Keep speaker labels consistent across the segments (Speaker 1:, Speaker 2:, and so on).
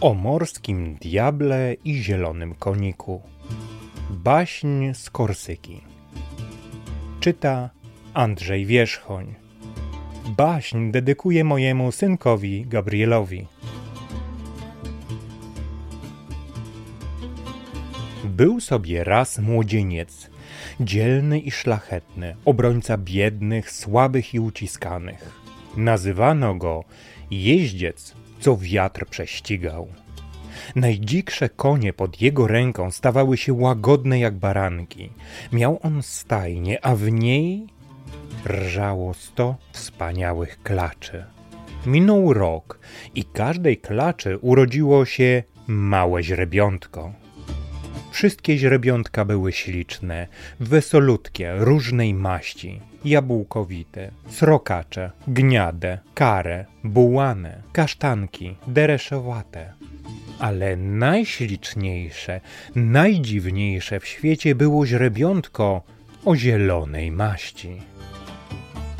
Speaker 1: o morskim diable i zielonym koniku. Baśń z Korsyki. Czyta Andrzej Wierzchoń. Baśń dedykuję mojemu synkowi Gabrielowi. Był sobie raz młodzieniec, dzielny i szlachetny, obrońca biednych, słabych i uciskanych. Nazywano go jeździec, co wiatr prześcigał. Najdziksze konie pod jego ręką stawały się łagodne jak baranki. Miał on stajnię, a w niej rżało sto wspaniałych klaczy. Minął rok i każdej klaczy urodziło się małe źrebiątko. Wszystkie źrebiątka były śliczne, wesolutkie, różnej maści, jabłkowite, srokacze, gniade, kare, bułane, kasztanki, dereszowate. Ale najśliczniejsze, najdziwniejsze w świecie było źrebiątko o zielonej maści.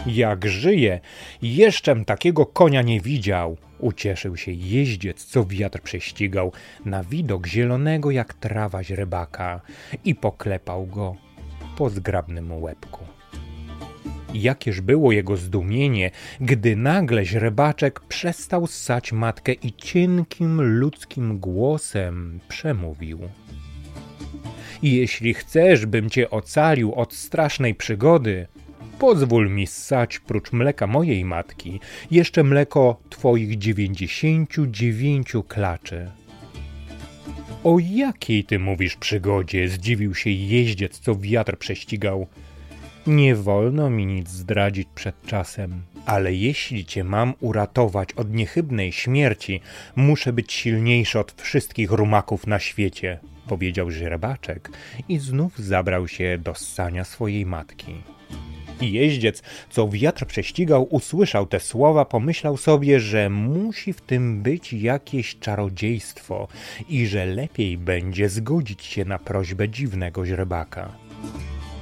Speaker 1: Jak żyje, jeszczem takiego konia nie widział. Ucieszył się jeździec, co wiatr prześcigał, na widok zielonego jak trawa źrebaka i poklepał go po zgrabnym łebku. Jakież było jego zdumienie, gdy nagle źrebaczek przestał ssać matkę i cienkim ludzkim głosem przemówił. Jeśli chcesz, bym cię ocalił od strasznej przygody, pozwól mi ssać prócz mleka mojej matki jeszcze mleko twoich dziewięćdziesięciu dziewięciu klaczy. O jakiej ty mówisz przygodzie? Zdziwił się jeździec, co wiatr prześcigał. Nie wolno mi nic zdradzić przed czasem, ale jeśli cię mam uratować od niechybnej śmierci, muszę być silniejszy od wszystkich rumaków na świecie, powiedział źrebaczek i znów zabrał się do ssania swojej matki. I jeździec, co wiatr prześcigał, usłyszał te słowa, pomyślał sobie, że musi w tym być jakieś czarodziejstwo i że lepiej będzie zgodzić się na prośbę dziwnego źrebaka.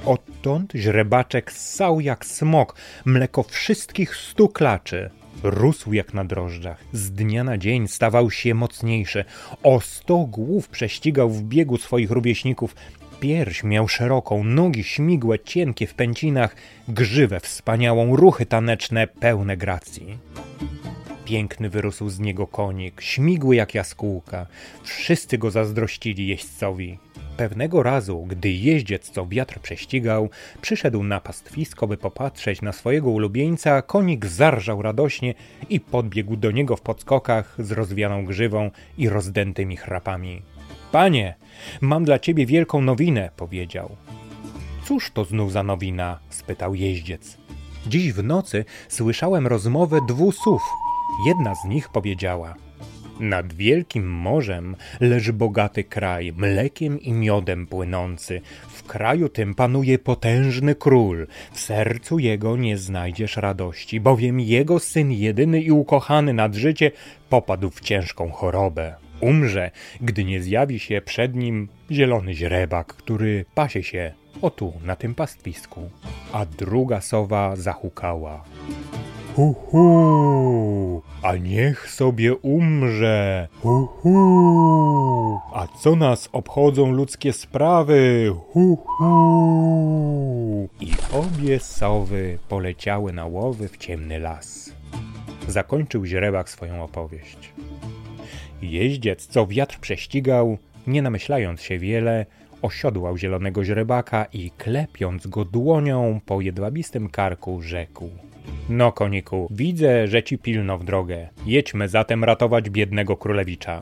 Speaker 1: Odtąd źrebaczek ssał jak smok mleko wszystkich stu klaczy. Rósł jak na drożdżach. Z dnia na dzień stawał się mocniejszy. O sto głów prześcigał w biegu swoich rówieśników. Pierś miał szeroką, nogi śmigłe, cienkie w pęcinach, grzywę wspaniałą, ruchy taneczne, pełne gracji. Piękny wyrósł z niego konik, śmigły jak jaskółka. Wszyscy go zazdrościli jeźdźcowi. Pewnego razu, gdy jeździec, co wiatr prześcigał, przyszedł na pastwisko, by popatrzeć na swojego ulubieńca, konik zarżał radośnie i podbiegł do niego w podskokach z rozwianą grzywą i rozdętymi chrapami. Panie, mam dla ciebie wielką nowinę, powiedział. Cóż to znów za nowina? spytał jeździec. Dziś w nocy słyszałem rozmowę dwóch słów. Jedna z nich powiedziała – nad wielkim morzem leży bogaty kraj, mlekiem i miodem płynący. W kraju tym panuje potężny król. W sercu jego nie znajdziesz radości, bowiem jego syn jedyny i ukochany nad życie popadł w ciężką chorobę. Umrze, gdy nie zjawi się przed nim zielony źrebak, który pasie się o tu, na tym pastwisku. A druga sowa zahukała. Hu, hu, a niech sobie umrze. Hu, hu, a co nas obchodzą ludzkie sprawy? Hu, hu. I obie sowy poleciały na łowy w ciemny las. Zakończył źrebak swoją opowieść. Jeździec, co wiatr prześcigał, nie namyślając się wiele, osiodłał zielonego źrebaka i klepiąc go dłonią po jedwabistym karku rzekł – no, koniku, widzę, że ci pilno w drogę. Jedźmy zatem ratować biednego królewicza.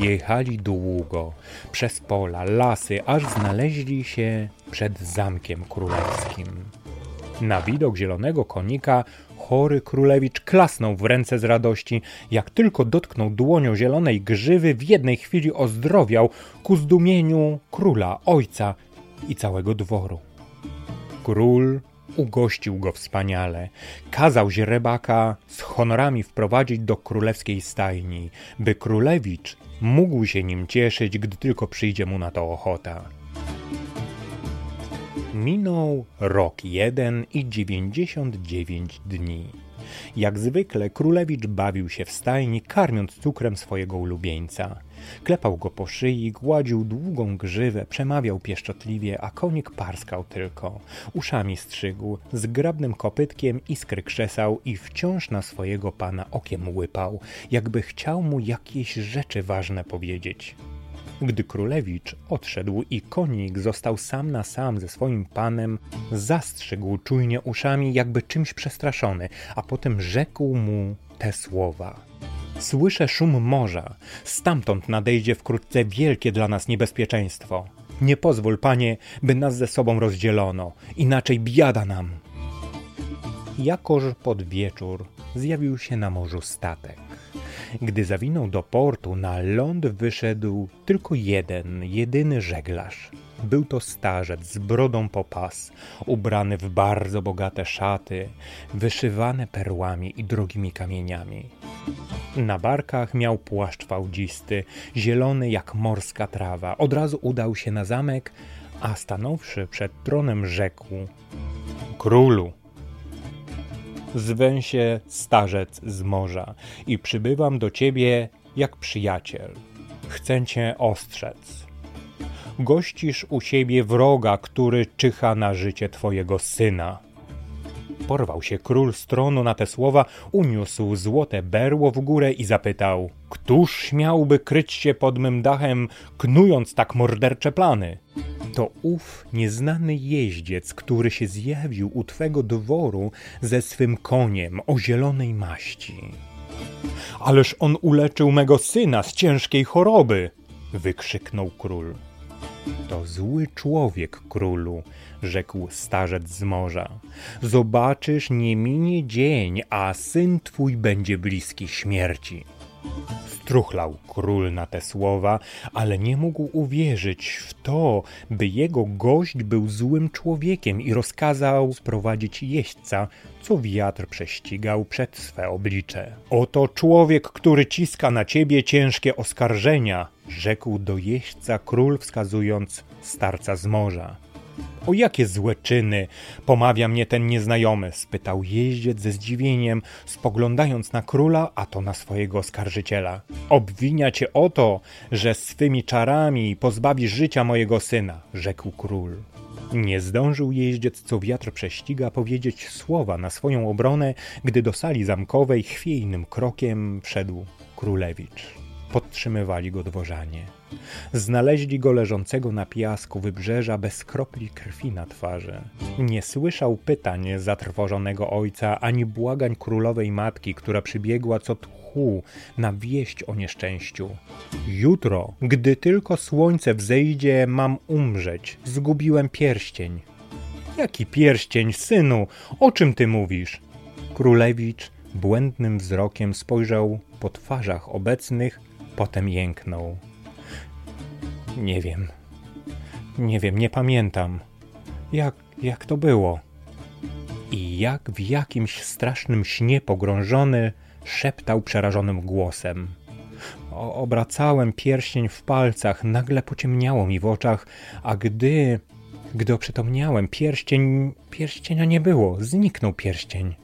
Speaker 1: Jechali długo, przez pola, lasy, aż znaleźli się przed zamkiem królewskim. Na widok zielonego konika chory królewicz klasnął w ręce z radości. Jak tylko dotknął dłonią zielonej grzywy, w jednej chwili ozdrowiał ku zdumieniu króla, ojca i całego dworu. Król ugościł go wspaniale. Kazał źrebaka z honorami wprowadzić do królewskiej stajni, by królewicz mógł się nim cieszyć, gdy tylko przyjdzie mu na to ochota. Minął rok jeden i dziewięćdziesiąt dziewięć dni. Jak zwykle królewicz bawił się w stajni, karmiąc cukrem swojego ulubieńca. Klepał go po szyi, gładził długą grzywę, przemawiał pieszczotliwie, a konik parskał tylko. Uszami strzygł, zgrabnym kopytkiem iskry krzesał i wciąż na swojego pana okiem łypał, jakby chciał mu jakieś rzeczy ważne powiedzieć. Gdy królewicz odszedł i konik został sam na sam ze swoim panem, zastrzygł czujnie uszami, jakby czymś przestraszony, a potem rzekł mu te słowa. Słyszę szum morza, stamtąd nadejdzie wkrótce wielkie dla nas niebezpieczeństwo. Nie pozwól, panie, by nas ze sobą rozdzielono, inaczej biada nam. Jakoż pod wieczór zjawił się na morzu statek. Gdy zawinął do portu, na ląd wyszedł tylko jeden, jedyny żeglarz. Był to starzec z brodą po pas, ubrany w bardzo bogate szaty, wyszywane perłami i drogimi kamieniami. Na barkach miał płaszcz fałdzisty, zielony jak morska trawa. Od razu udał się na zamek, a stanąwszy przed tronem rzekł: Królu, zwę się starzec z morza i przybywam do ciebie jak przyjaciel. Chcę cię ostrzec. Gościsz u siebie wroga, który czyha na życie twojego syna. Porwał się król z tronu na te słowa, uniósł złote berło w górę i zapytał: Któż śmiałby kryć się pod mym dachem, knując tak mordercze plany? To ów nieznany jeździec, który się zjawił u twego dworu ze swym koniem o zielonej maści. Ależ on uleczył mego syna z ciężkiej choroby! wykrzyknął król. To zły człowiek, królu, rzekł starzec z morza. Zobaczysz, nie minie dzień, a syn twój będzie bliski śmierci. Struchlał król na te słowa, ale nie mógł uwierzyć w to, by jego gość był złym człowiekiem i rozkazał sprowadzić jeźdźca, co wiatr prześcigał przed swe oblicze. Oto człowiek, który ciska na ciebie ciężkie oskarżenia, rzekł do jeźdźca król, wskazując starca z morza. O jakie złe czyny pomawia mnie ten nieznajomy? spytał jeździec ze zdziwieniem, spoglądając na króla, a to na swojego oskarżyciela. Obwinia cię o to, że swymi czarami pozbawisz życia mojego syna, rzekł król. Nie zdążył jeździec, co wiatr prześciga, powiedzieć słowa na swoją obronę, gdy do sali zamkowej chwiejnym krokiem wszedł królewicz. Podtrzymywali go dworzanie. Znaleźli go leżącego na piasku wybrzeża bez kropli krwi na twarzy. Nie słyszał pytań zatrwożonego ojca ani błagań królowej matki, która przybiegła co tchu na wieść o nieszczęściu. Jutro, gdy tylko słońce wzejdzie, mam umrzeć. Zgubiłem pierścień. Jaki pierścień, synu? O czym ty mówisz? Królewicz błędnym wzrokiem spojrzał po twarzach obecnych, potem jęknął. Nie wiem. Nie wiem, nie pamiętam. Jak, jak to było? I jak w jakimś strasznym śnie pogrążony, szeptał przerażonym głosem. O, obracałem pierścień w palcach, nagle pociemniało mi w oczach, a gdy, gdy oprzytomniałem, pierścień, pierścienia nie było, zniknął pierścień.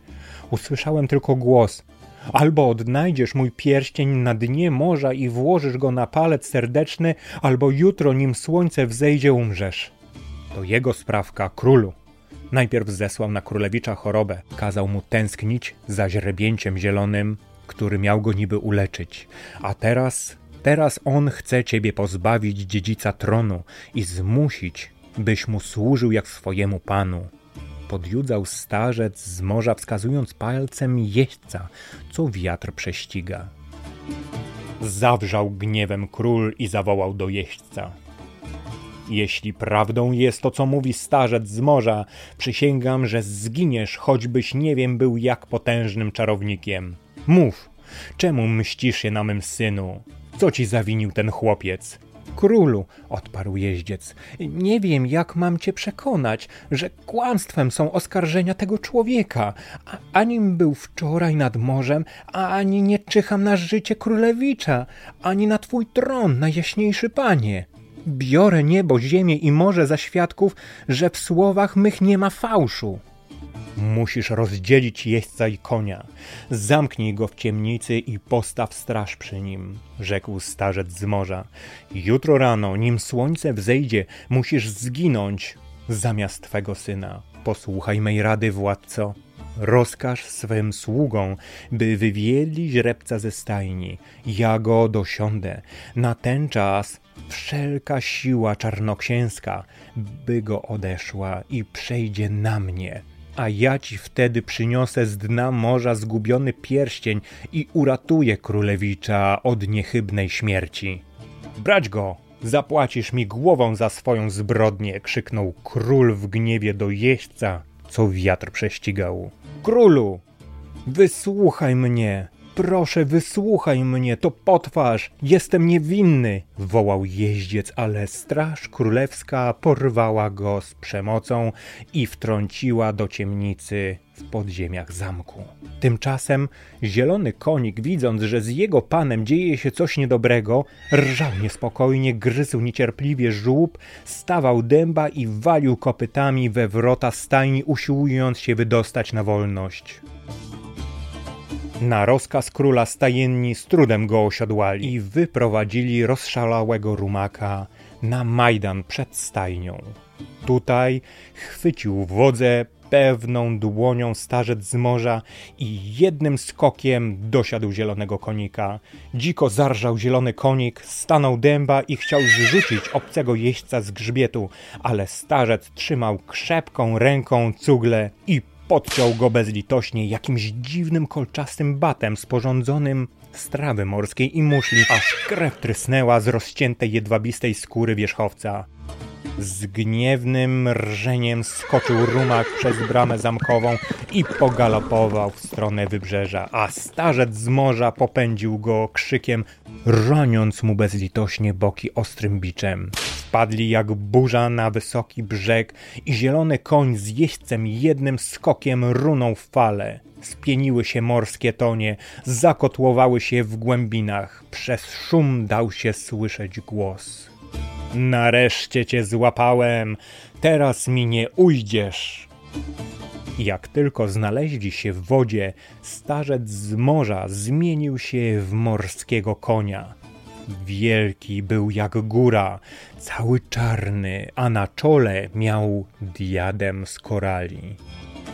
Speaker 1: Usłyszałem tylko głos. Albo odnajdziesz mój pierścień na dnie morza i włożysz go na palec serdeczny, albo jutro, nim słońce wzejdzie, umrzesz. To jego sprawka, królu. Najpierw zesłał na królewicza chorobę, kazał mu tęsknić za źrebięciem zielonym, który miał go niby uleczyć. A teraz, teraz on chce ciebie pozbawić dziedzica tronu i zmusić, byś mu służył jak swojemu panu podjudzał starzec z morza, wskazując palcem jeźdźca, co wiatr prześciga. Zawrzał gniewem król i zawołał do jeźdźca. Jeśli prawdą jest to, co mówi starzec z morza, przysięgam, że zginiesz, choćbyś nie wiem był jak potężnym czarownikiem. Mów, czemu mścisz się na mym synu? Co ci zawinił ten chłopiec? Królu, odparł jeździec, nie wiem, jak mam cię przekonać, że kłamstwem są oskarżenia tego człowieka. A, anim był wczoraj nad morzem, ani nie czyham na życie królewicza, ani na twój tron, najjaśniejszy panie. Biorę niebo, ziemię i morze za świadków, że w słowach mych nie ma fałszu. Musisz rozdzielić jeźdźca i konia. Zamknij go w ciemnicy i postaw straż przy nim, rzekł starzec z morza. Jutro rano, nim słońce wzejdzie, musisz zginąć zamiast twego syna. Posłuchaj mej rady, władco. Rozkaż swym sługom, by wywiedli źrebca ze stajni. Ja go dosiądę. Na ten czas wszelka siła czarnoksięska by go odeszła i przejdzie na mnie a ja ci wtedy przyniosę z dna morza zgubiony pierścień i uratuję królewicza od niechybnej śmierci. Brać go! Zapłacisz mi głową za swoją zbrodnię! krzyknął król w gniewie do jeźdźca, co wiatr prześcigał. Królu! Wysłuchaj mnie! Proszę, wysłuchaj mnie, to potwarz, jestem niewinny, wołał jeździec, ale straż królewska porwała go z przemocą i wtrąciła do ciemnicy w podziemiach zamku. Tymczasem zielony konik, widząc, że z jego panem dzieje się coś niedobrego, rżał niespokojnie, gryzł niecierpliwie żółb, stawał dęba i walił kopytami we wrota stajni, usiłując się wydostać na wolność. Na rozkaz króla stajenni z trudem go osiodłali i wyprowadzili rozszalałego rumaka na Majdan przed stajnią. Tutaj chwycił wodze pewną dłonią starzec z morza i jednym skokiem dosiadł zielonego konika. Dziko zarżał zielony konik, stanął dęba i chciał zrzucić obcego jeźdźca z grzbietu, ale starzec trzymał krzepką ręką cugle i podciął go bezlitośnie jakimś dziwnym kolczastym batem sporządzonym z trawy morskiej i muszli, aż krew trysnęła z rozciętej jedwabistej skóry wierzchowca. Z gniewnym rżeniem skoczył rumak przez bramę zamkową i pogalopował w stronę wybrzeża, a starzec z morza popędził go krzykiem, roniąc mu bezlitośnie boki ostrym biczem. Wpadli jak burza na wysoki brzeg i zielony koń z jeźdźcem jednym skokiem runął w fale. Spieniły się morskie tonie, zakotłowały się w głębinach. Przez szum dał się słyszeć głos. Nareszcie cię złapałem, teraz mi nie ujdziesz. Jak tylko znaleźli się w wodzie, starzec z morza zmienił się w morskiego konia. Wielki był jak góra, cały czarny, a na czole miał diadem z korali.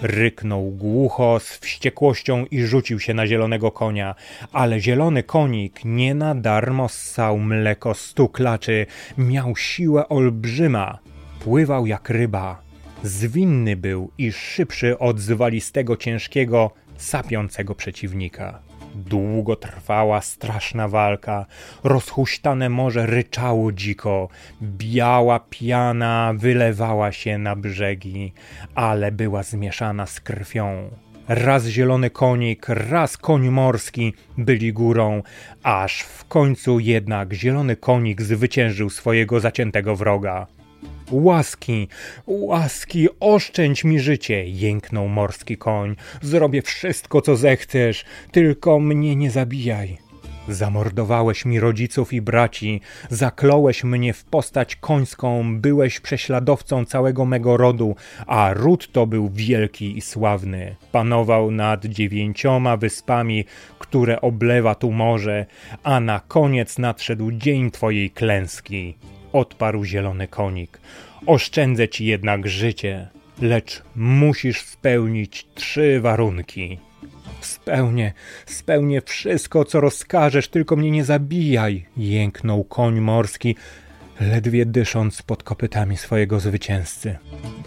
Speaker 1: Ryknął głucho z wściekłością i rzucił się na zielonego konia, ale zielony konik nie na darmo ssał mleko stu klaczy, miał siłę olbrzyma, pływał jak ryba. Zwinny był i szybszy od zwalistego ciężkiego, sapiącego przeciwnika. Długo trwała straszna walka, rozhuśtane morze ryczało dziko, biała piana wylewała się na brzegi, ale była zmieszana z krwią. Raz zielony konik, raz koń morski byli górą, aż w końcu jednak zielony konik zwyciężył swojego zaciętego wroga. Łaski, łaski, oszczędź mi życie, jęknął morski koń. Zrobię wszystko, co zechcesz, tylko mnie nie zabijaj. Zamordowałeś mi rodziców i braci, zakląłeś mnie w postać końską, byłeś prześladowcą całego mego rodu, a ród to był wielki i sławny. Panował nad dziewięcioma wyspami, które oblewa tu morze, a na koniec nadszedł dzień twojej klęski odparł zielony konik. Oszczędzę ci jednak życie, lecz musisz spełnić trzy warunki. Spełnię, spełnię wszystko, co rozkażesz, tylko mnie nie zabijaj, jęknął koń morski, ledwie dysząc pod kopytami swojego zwycięzcy.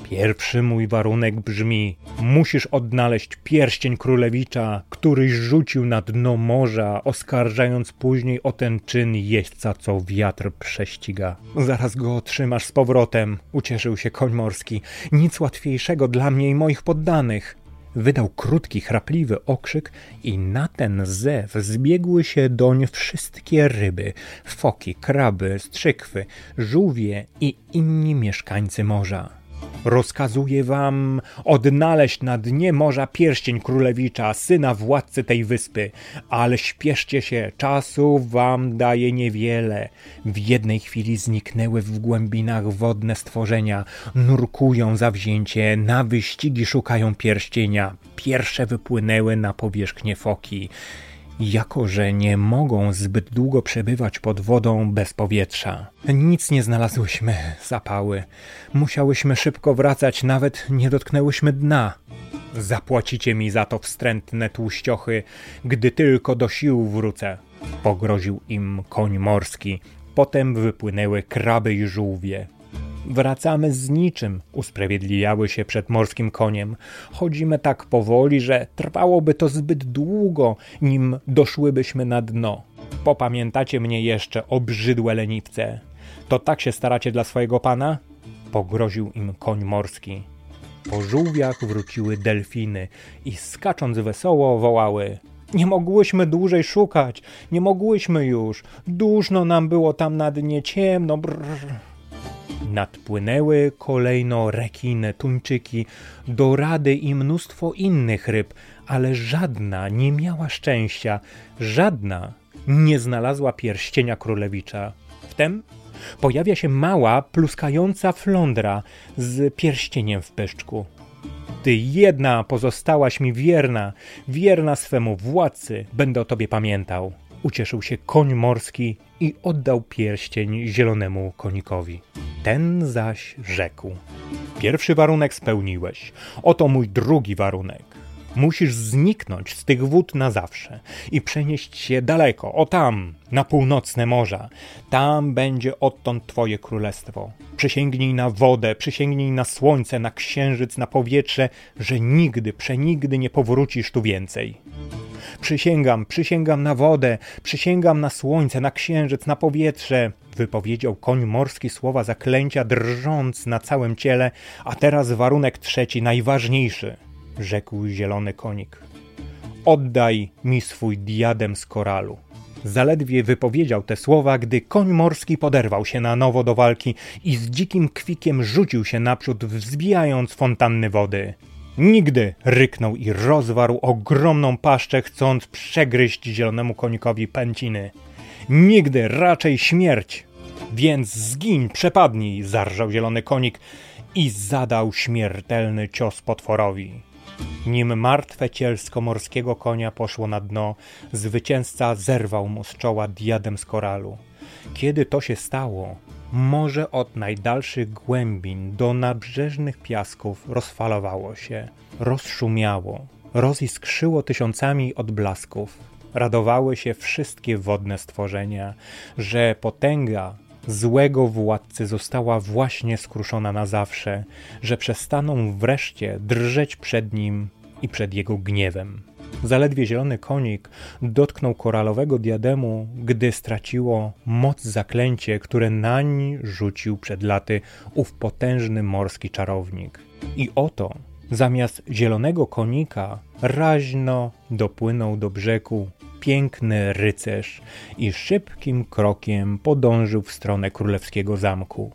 Speaker 1: Pierwszy mój warunek brzmi: musisz odnaleźć pierścień królewicza, któryś rzucił na dno morza, oskarżając później o ten czyn jeźdźca, co wiatr prześciga. Zaraz go otrzymasz z powrotem, ucieszył się koń morski. Nic łatwiejszego dla mnie i moich poddanych. Wydał krótki, chrapliwy okrzyk i na ten zew zbiegły się doń wszystkie ryby, foki, kraby, strzykwy, żółwie i inni mieszkańcy morza. Rozkazuję wam odnaleźć na dnie morza pierścień królewicza, syna władcy tej wyspy, ale śpieszcie się, czasu wam daje niewiele. W jednej chwili zniknęły w głębinach wodne stworzenia, nurkują zawzięcie, na wyścigi szukają pierścienia. Pierwsze wypłynęły na powierzchnię foki jako że nie mogą zbyt długo przebywać pod wodą bez powietrza. Nic nie znalazłyśmy, zapały. Musiałyśmy szybko wracać, nawet nie dotknęłyśmy dna. Zapłacicie mi za to wstrętne tłuściochy, gdy tylko do sił wrócę. Pogroził im koń morski. Potem wypłynęły kraby i żółwie. Wracamy z niczym, usprawiedliwiały się przed morskim koniem. Chodzimy tak powoli, że trwałoby to zbyt długo, nim doszłybyśmy na dno. Popamiętacie mnie jeszcze, obrzydłe leniwce. To tak się staracie dla swojego pana? Pogroził im koń morski. Po żółwiach wróciły delfiny i skacząc wesoło wołały nie mogłyśmy dłużej szukać, nie mogłyśmy już. Duszno nam było tam na dnie ciemno. Brrr. Nadpłynęły kolejno rekiny, tuńczyki, dorady i mnóstwo innych ryb, ale żadna nie miała szczęścia, żadna nie znalazła pierścienia królewicza. Wtem pojawia się mała, pluskająca flądra z pierścieniem w pyszczku. Ty jedna pozostałaś mi wierna, wierna swemu władcy, będę o tobie pamiętał. Ucieszył się koń morski i oddał pierścień zielonemu konikowi. Ten zaś rzekł: Pierwszy warunek spełniłeś, oto mój drugi warunek. Musisz zniknąć z tych wód na zawsze i przenieść się daleko, o tam, na północne morza. Tam będzie odtąd twoje królestwo. Przysięgnij na wodę, przysięgnij na słońce, na księżyc, na powietrze, że nigdy, przenigdy nie powrócisz tu więcej. Przysięgam, przysięgam na wodę, przysięgam na słońce, na księżyc, na powietrze. Wypowiedział koń morski słowa zaklęcia, drżąc na całym ciele, a teraz warunek trzeci, najważniejszy, rzekł zielony konik. Oddaj mi swój diadem z koralu. Zaledwie wypowiedział te słowa, gdy koń morski poderwał się na nowo do walki i z dzikim kwikiem rzucił się naprzód, wzbijając fontanny wody. Nigdy! ryknął i rozwarł ogromną paszczę, chcąc przegryźć zielonemu konikowi pęciny. Nigdy, raczej śmierć! Więc zgiń, przepadnij! zarżał zielony konik i zadał śmiertelny cios potworowi. Nim martwe cielsko morskiego konia poszło na dno, zwycięzca zerwał mu z czoła diadem z koralu. Kiedy to się stało, Morze od najdalszych głębin do nabrzeżnych piasków rozfalowało się, rozszumiało, roziskrzyło tysiącami odblasków. Radowały się wszystkie wodne stworzenia, że potęga złego władcy została właśnie skruszona na zawsze, że przestaną wreszcie drżeć przed nim i przed jego gniewem. Zaledwie zielony konik dotknął koralowego diademu, gdy straciło moc zaklęcie, które nań rzucił przed laty ów potężny morski czarownik. I oto, zamiast zielonego konika, raźno dopłynął do brzegu piękny rycerz i szybkim krokiem podążył w stronę królewskiego zamku.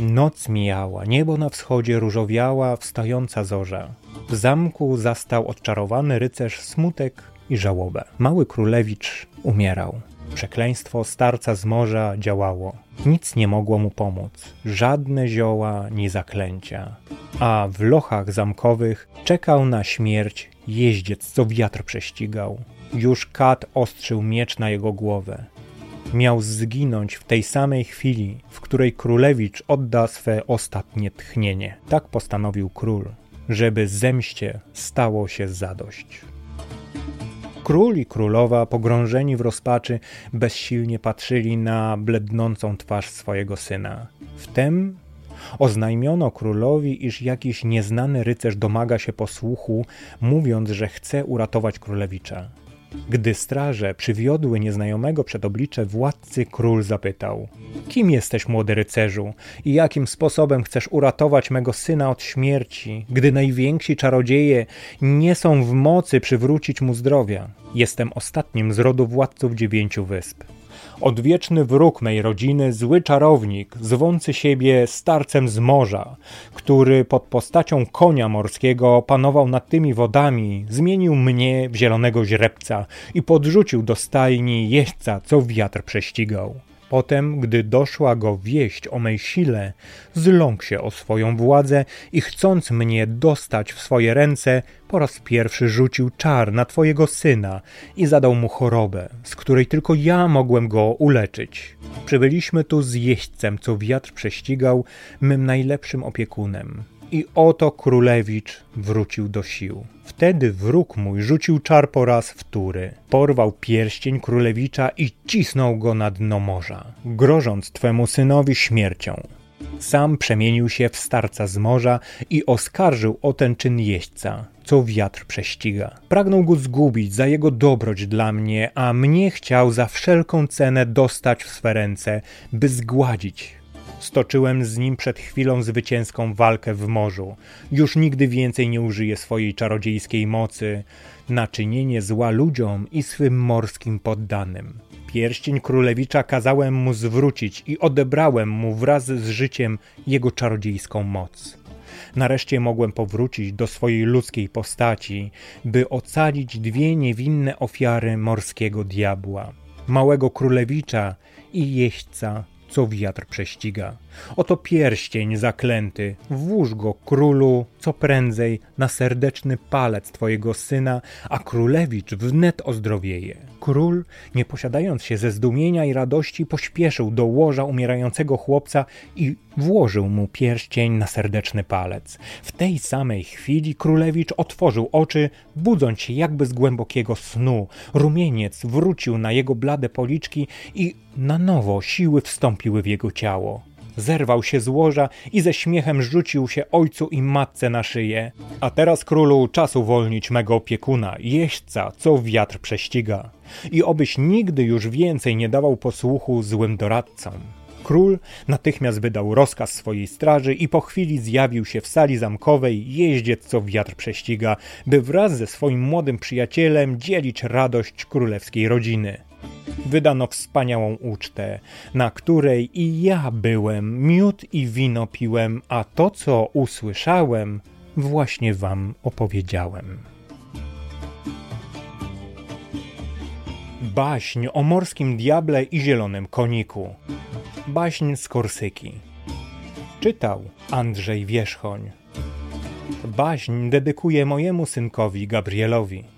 Speaker 1: Noc mijała, niebo na wschodzie różowiała wstająca zorza. W zamku zastał odczarowany rycerz smutek i żałobę. Mały królewicz umierał. Przekleństwo starca z morza działało. Nic nie mogło mu pomóc, żadne zioła ni zaklęcia. A w lochach zamkowych czekał na śmierć jeździec, co wiatr prześcigał. Już kat ostrzył miecz na jego głowę. Miał zginąć w tej samej chwili, w której królewicz odda swe ostatnie tchnienie. Tak postanowił król żeby zemście stało się zadość. Król i królowa, pogrążeni w rozpaczy, bezsilnie patrzyli na blednącą twarz swojego syna. Wtem oznajmiono królowi, iż jakiś nieznany rycerz domaga się posłuchu, mówiąc, że chce uratować królewicza. Gdy straże przywiodły nieznajomego przed oblicze władcy, król zapytał: Kim jesteś, młody rycerzu, i jakim sposobem chcesz uratować mego syna od śmierci, gdy najwięksi czarodzieje nie są w mocy przywrócić mu zdrowia? Jestem ostatnim z rodu władców dziewięciu wysp. Odwieczny wróg mej rodziny, zły czarownik, zwący siebie starcem z morza, który pod postacią konia morskiego panował nad tymi wodami, zmienił mnie w zielonego źrebca i podrzucił do stajni jeźdźca, co wiatr prześcigał. Potem, gdy doszła go wieść o mej sile, zląkł się o swoją władzę i chcąc mnie dostać w swoje ręce, po raz pierwszy rzucił czar na twojego syna i zadał mu chorobę, z której tylko ja mogłem go uleczyć. Przybyliśmy tu z jeźdźcem, co wiatr prześcigał, mym najlepszym opiekunem. I oto królewicz wrócił do sił. Wtedy wróg mój rzucił czar po raz wtóry. Porwał pierścień królewicza i cisnął go na dno morza, grożąc twemu synowi śmiercią. Sam przemienił się w starca z morza i oskarżył o ten czyn jeźdźca, co wiatr prześciga. Pragnął go zgubić za jego dobroć dla mnie, a mnie chciał za wszelką cenę dostać w swe ręce, by zgładzić Stoczyłem z nim przed chwilą zwycięską walkę w morzu. Już nigdy więcej nie użyję swojej czarodziejskiej mocy na czynienie zła ludziom i swym morskim poddanym. Pierścień królewicza kazałem mu zwrócić i odebrałem mu wraz z życiem jego czarodziejską moc. Nareszcie mogłem powrócić do swojej ludzkiej postaci, by ocalić dwie niewinne ofiary morskiego diabła małego królewicza i jeźdźca co wiatr prześciga. Oto pierścień zaklęty, włóż go królu co prędzej na serdeczny palec twojego syna, a królewicz wnet ozdrowieje. Król, nie posiadając się ze zdumienia i radości, pośpieszył do łoża umierającego chłopca i włożył mu pierścień na serdeczny palec. W tej samej chwili królewicz otworzył oczy, budząc się jakby z głębokiego snu. Rumieniec wrócił na jego blade policzki i na nowo siły wstąpiły w jego ciało. Zerwał się z łoża i ze śmiechem rzucił się ojcu i matce na szyję. A teraz królu czas uwolnić mego opiekuna, jeźdźca, co wiatr prześciga. I obyś nigdy już więcej nie dawał posłuchu złym doradcom. Król natychmiast wydał rozkaz swojej straży i po chwili zjawił się w sali zamkowej jeździec, co wiatr prześciga, by wraz ze swoim młodym przyjacielem dzielić radość królewskiej rodziny wydano wspaniałą ucztę, na której i ja byłem, miód i wino piłem, a to, co usłyszałem, właśnie wam opowiedziałem. Baśń o morskim diable i zielonym koniku. Baśń z Korsyki. Czytał Andrzej Wierzchoń. Baśń dedykuję mojemu synkowi Gabrielowi.